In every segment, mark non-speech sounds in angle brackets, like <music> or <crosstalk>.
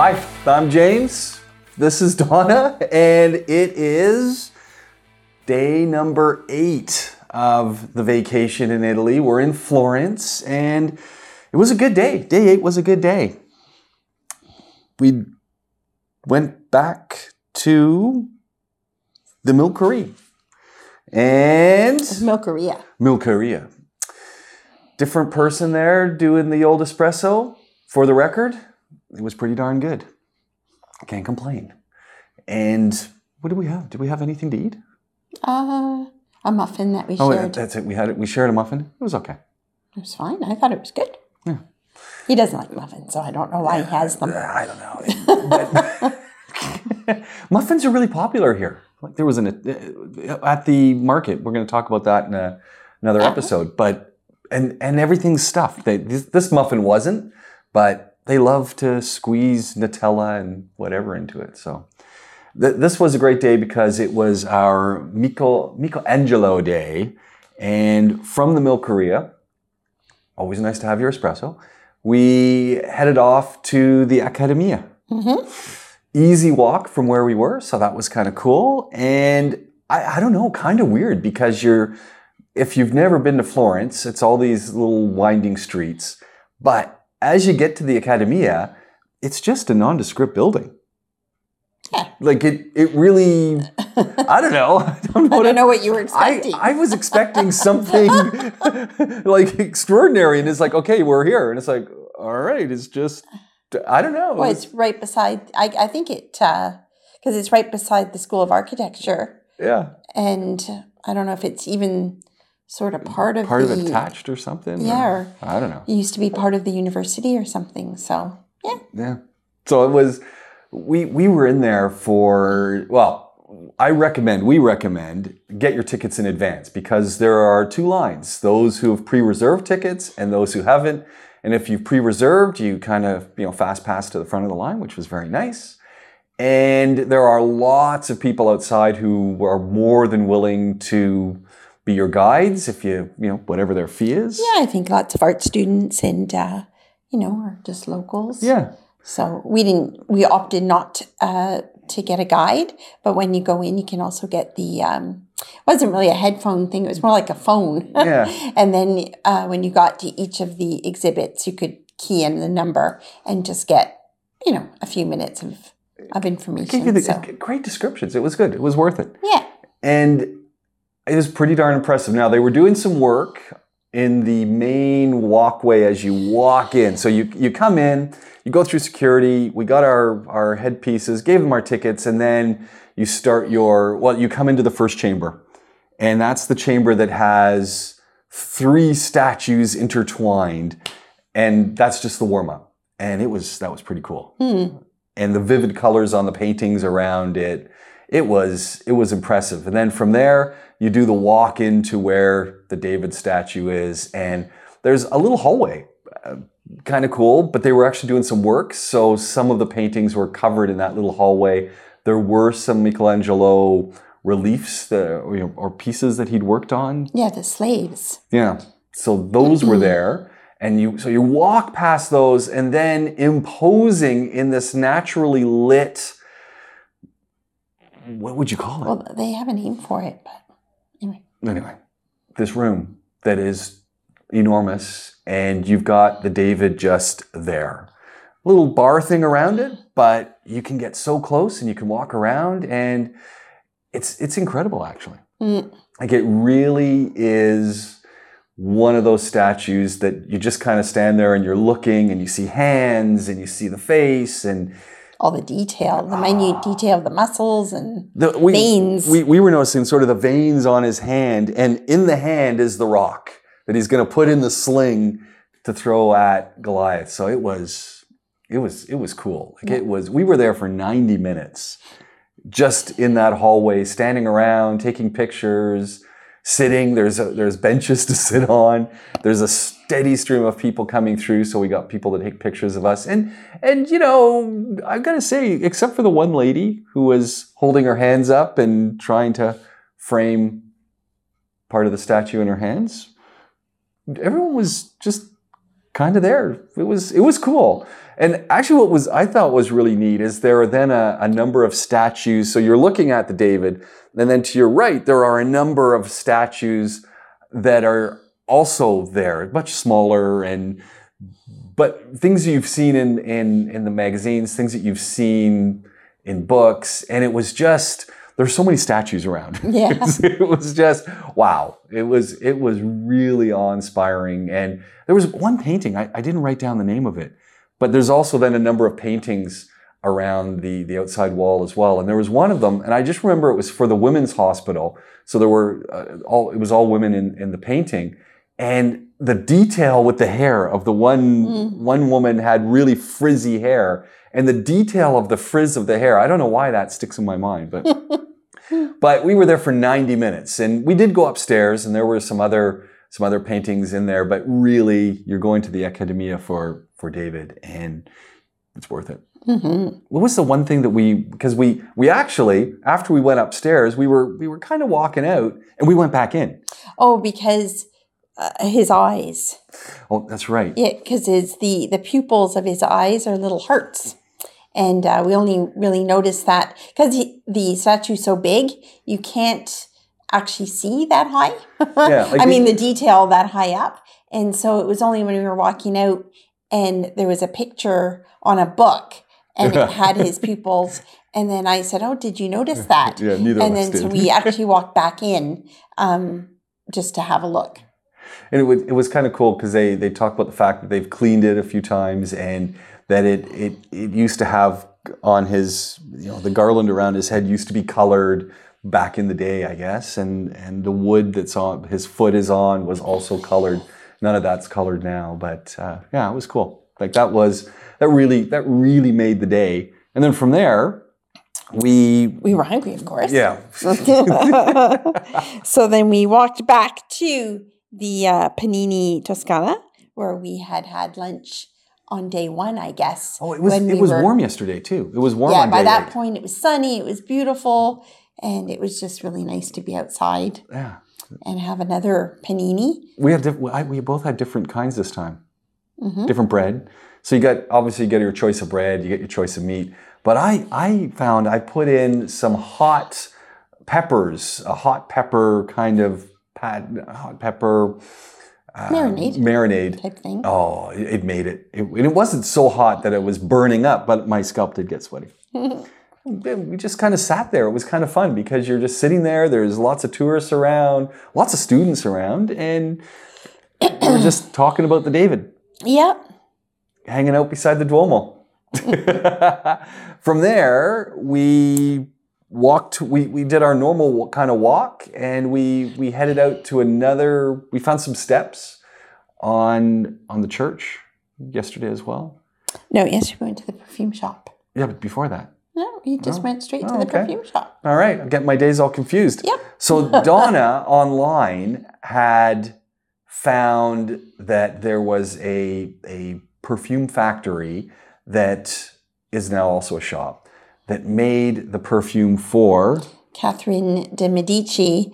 Hi, I'm James. This is <laughs> Donna, and it is day number eight of the vacation in Italy. We're in Florence, and it was a good day. Day eight was a good day. We went back to the Milkeria. And Milkeria. Milkeria. Different person there doing the old espresso. For the record, it was pretty darn good. I can't complain. And what did we have? Did we have anything to eat? Uh, a muffin that we Oh, shared. that's it. We had it. We shared a muffin. It was okay. It was fine. I thought it was good. Yeah. He doesn't like muffins, so I don't know why he has them. I don't know. <laughs> Muffins are really popular here. Like there was an uh, at the market. We're going to talk about that in a, another episode. But and and everything's stuffed. They, this, this muffin wasn't, but they love to squeeze Nutella and whatever into it. So th- this was a great day because it was our Michael Michelangelo day, and from the Milkeria. Always nice to have your espresso. We headed off to the Accademia mm-hmm. easy walk from where we were, so that was kind of cool. And I, I don't know, kind of weird because you're, if you've never been to Florence, it's all these little winding streets. But as you get to the Accademia, it's just a nondescript building. Yeah. Like it, it really, I don't know. <laughs> I don't know, I don't know what you were I, expecting. I was expecting something <laughs> like extraordinary, and it's like, okay, we're here, and it's like, all right, it's just, I don't know. well, it's right beside. I, I think it uh, because it's right beside the School of Architecture, yeah, and I don't know if it's even sort of part of part the. of attached or something. Yeah, or- or- I don't know. It used to be part of the university or something. So yeah, Yeah. So it was we we were in there for well, I recommend we recommend get your tickets in advance because there are two lines, those who have pre-reserved tickets and those who haven't. And if you've pre-reserved, you kind of, you know, fast pass to the front of the line, which was very nice. And there are lots of people outside who are more than willing to be your guides if you, you know, whatever their fee is. yeah. I think lots of art students and uh, you know are just locals. Yeah. So we didn't. We opted not uh, to get a guide, but when you go in, you can also get the. Um, it wasn't really a headphone thing. It was more like a phone. Yeah. <laughs> and then uh, when you got to each of the exhibits, you could key in the number and just get you know a few minutes of of Gave you information. the, so great descriptions. It was good. It was worth it. yeah, And it was pretty darn impressive. Now they were doing some work in the main walkway as you walk in. So you you come in, you go through security. We got our our headpieces, gave them our tickets, and then you start your well. You come into the first chamber, and that's the chamber that has three statues intertwined, and that's just the warm up. And it was that was pretty cool Hmm. and the vivid colors on the paintings around it it was it was impressive and then from there you do the walk into where the david statue is and there's a little hallway uh, kind of cool but they were actually doing some work so some of the paintings were covered in that little hallway there were some michelangelo reliefs that, or, you know, or pieces that he'd worked on yeah. The slaves. yeah. So those were there. And you so you walk past those and then imposing in this naturally lit what would you call it? Well, they have a name for it, but anyway. this room that is enormous and you've got the David just there. Little bar thing around it, but you can get so close and you can walk around and it's it's incredible actually. Mm. Like it really is one of those statues that you just kind of stand there and you're looking and you see hands and you see the face and all the detail, the minute ah. detail of the muscles and the we, Veins. We, we were noticing sort of the veins on his hand, and in the hand is the rock that he's going to put in the sling to throw at Goliath. So it was, it was, it was cool. Like it was. We were there for ninety minutes, just in that hallway, standing around, taking pictures, sitting. There's a, there's benches to sit on. There's a steady stream of people coming through, so we got people to take pictures of us. And and you know, I've got to say, except for the one lady who was holding her hands up and trying to frame part of the statue in her hands, everyone was just kind of there. It was it was cool. And actually, what was I thought was really neat is there are then a, a number of statues. So you're looking at the David, and then to your right there are a number of statues that are also there, much smaller and but things you've seen in in in the magazines, things that you've seen in books, and it was just there's so many statues around. <laughs> Yeah. it was just wow. It was it was really awe-inspiring, and there was one painting I, I didn't write down the name of it, but there's also then a number of paintings around the the outside wall as well. And there was one of them, and I just remember it was for the women's hospital. So there were uh, all it was all women in in the painting, and the detail with the hair of the one Mm. one woman had really frizzy hair and the detail of the frizz of the hair i don't know why that sticks in my mind but <laughs> but we were there for 90 minutes and we did go upstairs and there were some other some other paintings in there but really you're going to the academia for for david and it's worth it. Hmm what was the one thing that we because we we actually after we went upstairs we were we were kind of walking out and we went back in. Oh, because uh, his eyes. oh that's right. Yeah, because his the the pupils of his eyes are little hearts, and uh, we only really noticed that because the statue's so big, you can't actually see that high. <laughs> Yeah, like I the- mean the detail that high up, and so it was only when we were walking out and there was a picture on a book and it had his <laughs> pupils. And then I said, "Oh, did you notice that?" yeah neither and then so we actually walked back in um, just to have a look. And it was, it was kind of cool because they, they talk about the fact that they've cleaned it a few times and that it, it, it used to have on his, you know, the garland around his head used to be colored back in the day, I guess. And, and the wood that's on his foot is on was also colored. None of that's colored now, but uh, yeah, it was cool. Like that was, that really, that really made the day. And then from there, we, We were hungry, of course. yeah, <laughs> so then we walked back to the uh, Panini Toscana where we had had lunch on day one, I guess. Oh, it was, it we was were- warm yesterday too. It was warm Yeah, by that eight. point it was sunny, it was beautiful, and it was just really nice to be outside Yeah. And have another panini. We have diff- we both had different kinds this time. hmm different bread. So you got obviously you get your choice of bread, you get your choice of meat. But I I found I put in some hot peppers, a hot pepper kind of pat, hot pepper uh, Marinade. Marinade. Type thing. Oh, it, it made it. it. And it wasn't so hot that it was burning up, but my scalp did get sweaty. <laughs> we just kind of sat there. It was kind of fun because you're just sitting there. There's lots of tourists around, lots of students around, and we're <clears throat> just talking about the David Yep. hanging out beside the Duomo. <laughs> From there, we walked. We, we did our normal kind of walk, and we we headed out to another. We found some steps on on the church yesterday as well. No, yes, we went to the perfume shop. Yeah, but before that. No, we just Oh. went straight to Oh, the okay. perfume shop. All right, I'm getting my days all confused. Yep. So <laughs> Donna online had found that there was a a perfume factory that is now also a shop that made the perfume for Catherine de Medici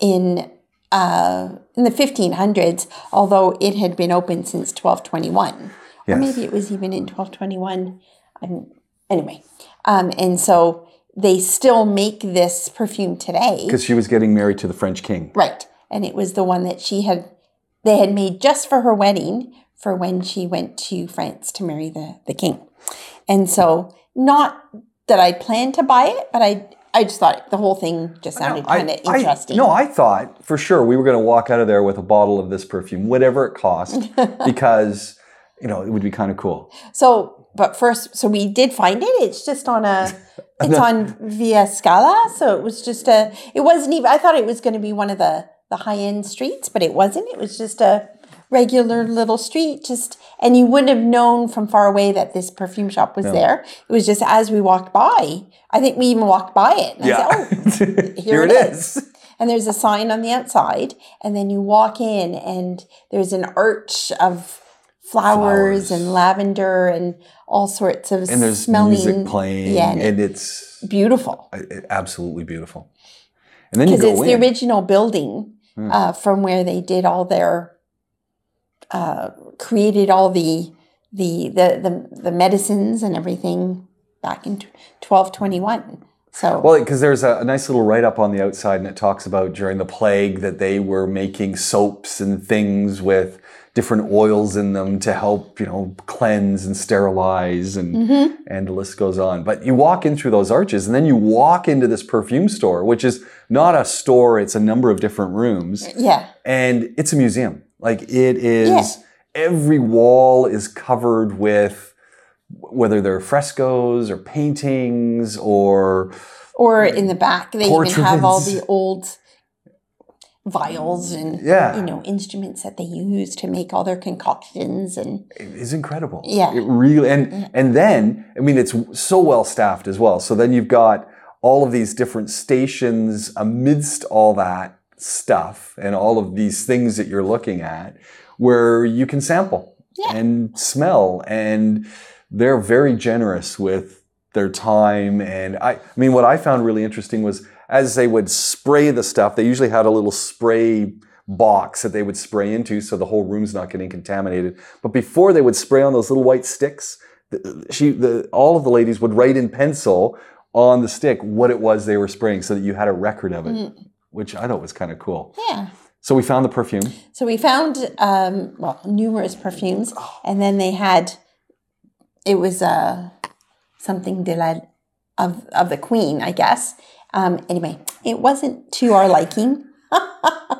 in uh, in the 1500s, although it had been open since 1221. Or maybe it was even in 1221. Um, anyway, um, and so they still make this perfume today. because she was getting married to the French king. Right. And it was the one that she had, they had made just for her wedding for when she went to France to marry the, the king. And so, not that I planned to buy it, but I, I just thought the whole thing just sounded kind of I- interesting. no, I thought for sure we were going to walk out of there with a bottle of this perfume, whatever it cost, <laughs> because you know it would be kind of cool. So, but first, so we did find it. It's just on a, <laughs> it's on Via Scala. So it was just a, it wasn't even, I thought it was going to be one of the, the high end streets, but it wasn't. It was just a regular little street. Just, and you wouldn't have known from far away that this perfume shop was No. there. It was just as we walked by, I think we even walked by it. And I said, oh, <laughs> here, it it is. is. and there's a sign on the outside and then you walk in and there's an arch of flowers, Flowers. and lavender and all sorts of And there's smelling music playing, yeah and and it's beautiful absolutely beautiful. And then you because it's in. the original building Hmm. uh, from where they did all their uh, created all the the the the, the medicines and everything back in twelve twenty one. So Well, because there's a, a nice little write up on the outside, and it talks about during the plague that they were making soaps and things with different oils in them to help, you know, cleanse and sterilize, and mm-hmm. and the list goes on. But you walk in through those arches, and then you walk into this perfume store, which is not a store; it's a number of different rooms, yeah, and it's a museum. Like it is, every wall is covered with whether they're frescoes or paintings or or in the back they even have all the old vials and Yeah. you know instruments that they use to make all their concoctions and it is incredible. Yeah. It really and and then I mean it's so well staffed as well. So then you've got all of these different stations amidst all that stuff and all of these things that you're looking at where you can sample Yeah. and smell and they're very generous with their time and I, I mean what I found really interesting was as they would spray the stuff they usually had a little spray box that they would spray into so the whole room's not getting contaminated. But before they would spray on those little white sticks she the, all of the ladies would write in pencil on the stick what it was they were spraying so that you had a record of it which I thought was kind of cool. Yeah. So we found the perfume. So we found um well numerous perfumes and then they had it was uh something de la of of the queen i guess um anyway it wasn't to our liking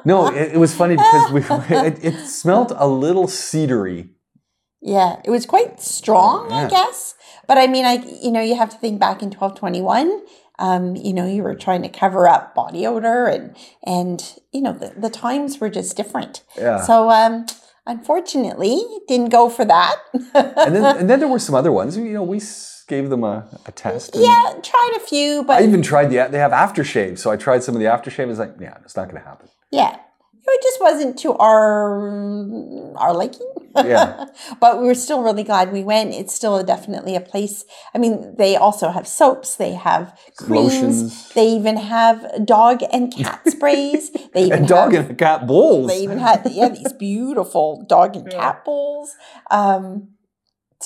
no <laughs> it, it was funny because we <laughs> it, it smelled a little cedary Yeah, it was quite strong, Yeah. I guess. But I mean, I you know, you have to think back in twelve twenty one. Um, you know, you were trying to cover up body odor, and and you know, the, the times were just different. Yeah. So um, unfortunately, didn't go for that. <laughs> and then and then there were some other ones. You know, we s- gave them a, a test. yeah, tried a few, but I even tried the they have aftershave, so I tried some of the aftershave. I was like, yeah, it's not going to happen. yeah, it just wasn't to our our liking. Yeah. <laughs> but we were still really glad we went. It's still definitely a place. I mean, they also have soaps. They have creams. Lotions. They even have dog and cat <laughs> sprays. They even And dog have, and cat bowls. They even had yeah these beautiful dog and <laughs> cat bowls. Um,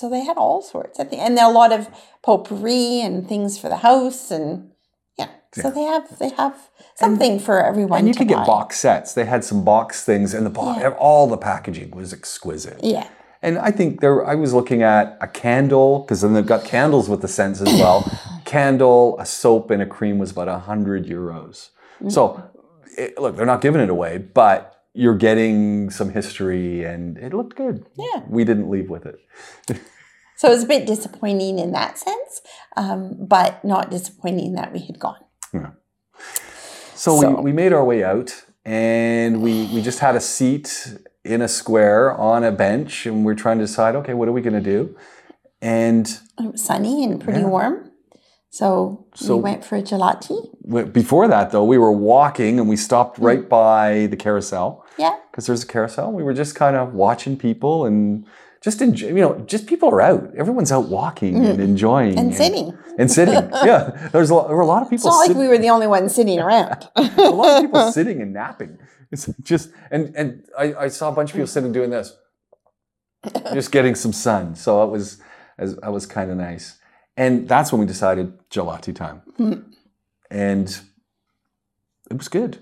so they had all sorts. I think, and there are a lot of potpourri and things for the house, and yeah. So they have they have something for everyone. and you could get box sets. They had some box things, and the bo- Yeah. all the packaging was exquisite. Yeah. And I think there, I was looking at a candle because then they've got candles with the scents as well. <coughs> candle, a soap, and a cream was about a hundred euros. Mm-hmm. So, it, look, they're not giving it away, but you're getting some history, and it looked good. Yeah. we didn't leave with it. <laughs> So it was a bit disappointing in that sense, um, but not disappointing that we had gone. So, So- We, we made our way out, and we we just had a seat in a square on a bench, and we're trying to decide, okay, what are we going to do? And It was sunny and pretty Yeah. warm. So, So- we went for a gelati. before that, though, we were walking, and we stopped right by the carousel. Yeah. because there's a carousel. We were just kind of watching people and just enjoy, you know, just people are out. Everyone's out walking and enjoying Mm. And sitting. and sitting. <laughs> yeah, there's a lot, there were a lot of people. It's not like we were the only ones sitting around. <laughs> a lot of people <laughs> sitting and napping. It's just and and I, I saw a bunch of people sitting doing this, just getting some sun. So it was as that was kind of nice. And that's when we decided gelati time, and it was good.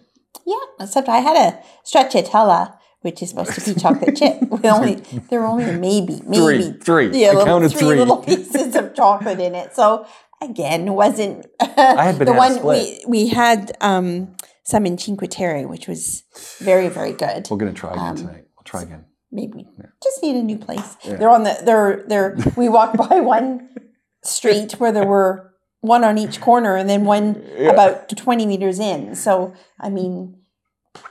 yeah, except I had a stracciatella, which is supposed to be chocolate chip. <laughs> With only there were only maybe maybe Three, three. yeah, little, three, three. little pieces of chocolate in it. So again, wasn't I had <laughs> the one we we had um, some in Cinque Terre, which was very very good. We're gonna try again Um, tonight. We'll try again. maybe we just need a new place. They're on the they're they're we walked by <laughs> one street where there were one on each corner and then one about 20 meters in. So I mean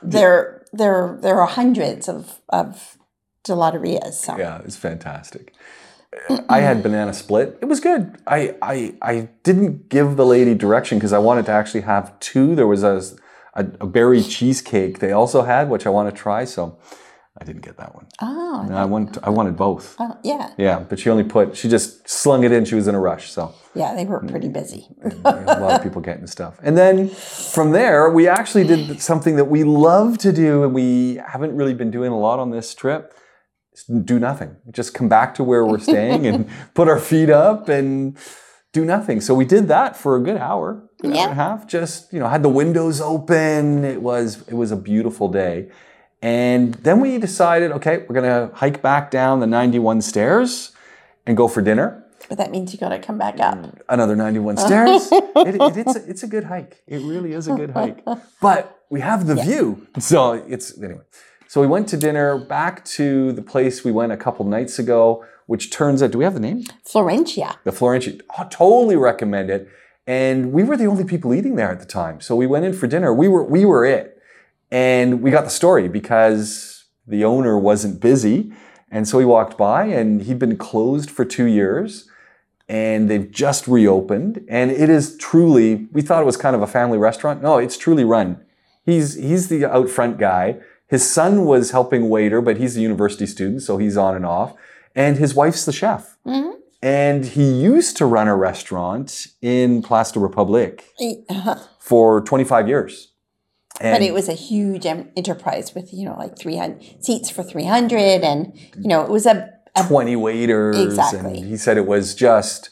there there there are hundreds of of gelaterias. So Yeah, it's fantastic. I had banana split. It was good. I I, I didn't give the lady direction because I wanted to actually have two. There was a, a, a berry cheesecake they also had, which I want to try. So I didn't get that one. oh, And I want I wanted both. oh, yeah. Yeah, but she only put she just slung it in. She was in a rush. So Yeah, they were mm. pretty busy. Mm, a lot of <laughs> people getting stuff. And then from there, we actually did something that we love to do, and we haven't really been doing a lot on this trip: do nothing. Just come back to where we're staying and <laughs> put our feet up and do nothing. So we did that for a good hour, good hour Yeah. and a half. Just you know, had the windows open. It was it was a beautiful day, and then we decided, okay, we're gonna hike back down the 91 stairs and go for dinner. But that means you got to come back up. Mm, another 91 <laughs> stairs. it, it, it's a, it's a good hike. It really is a good hike. But we have the view, so it's anyway. So we went to dinner back to the place we went a couple nights ago, which turns out. Do we have the name? Florentia. the Florentia. Oh, totally recommend it. And we were the only people eating there at the time. So we went in for dinner. We were we were it. And we got the story because the owner wasn't busy. And so he walked by and he'd been closed for two years and they've just reopened. And it is truly, we thought it was kind of a family restaurant. No, it's truly run. He's he's the out front guy. His son was helping waiter, but he's a university student, so he's on and off. And his wife's the chef. Mhm. And he used to run a restaurant in Place de Republique Uh-huh. for 25 years. And But it was a huge enterprise with, you know, like 300 seats for 300. And, you know, it was a, a 20 waiters. Exactly. And he said it was just,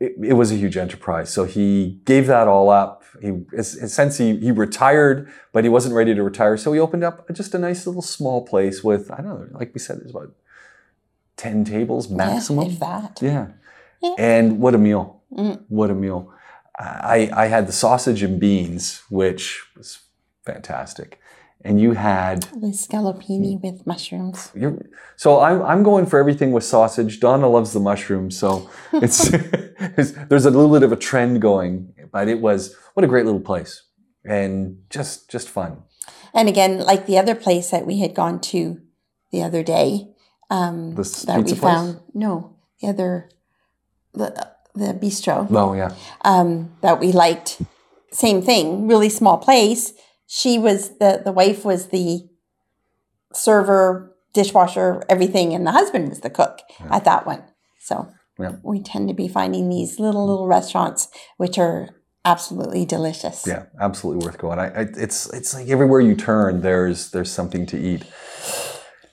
it, it was a huge enterprise. So he gave that all up. He, since he, he retired, but he wasn't ready to retire. So he opened up just a nice little small place with, I don't know, like we said, there's about 10 tables maximum. if that. Yeah. Yeah. And what a meal. Mm. What a meal. I, I had the sausage and beans, which was fantastic. And you had The scallopini with mushrooms. you're, so I'm, I'm going for everything with sausage. Donna loves the mushrooms, so it's, <laughs> <laughs> it's there's a little bit of a trend going. But it was what a great little place, and just just fun. And again, like the other place that we had gone to the other day, um, The that we place? found, no, the other, the, the bistro. Oh yeah, um, that we liked. Same thing, really small place. She was the the wife was the server, dishwasher, everything, and the husband was the cook at that one. So Yeah. we tend to be finding these little little restaurants which are absolutely delicious. yeah, absolutely worth going. I, I it's it's like everywhere you turn, there's there's something to eat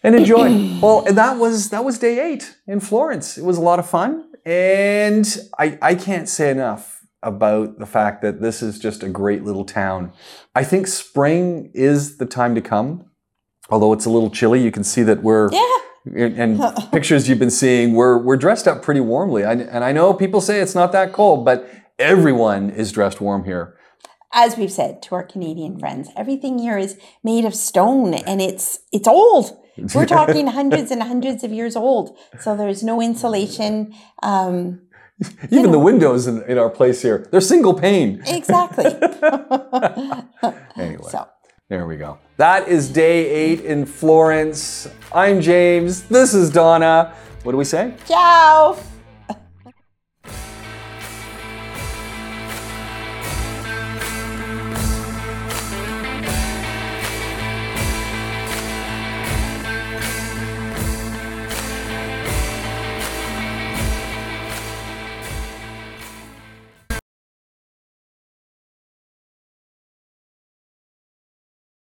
and enjoy. <clears throat> well, and that was that was day eight in Florence. It was a lot of fun, and I I can't say enough about the fact that this is just a great little town. I think spring is the time to come. Although it's a little chilly, you can see that we're Yeah. and and <laughs> pictures you've been seeing, we're we're dressed up pretty warmly. I, and I know people say it's not that cold, but everyone is dressed warm here. As we've said to our Canadian friends, everything here is made of stone and it's it's old. We're <laughs> talking hundreds and hundreds of years old. So there's no insulation. Um, <laughs> Even the windows in, in our place here, they're single pane. exactly. <laughs> <laughs> Anyway, so there we go. That is day eight in Florence. I'm James. This is Donna. What do we say? ciao.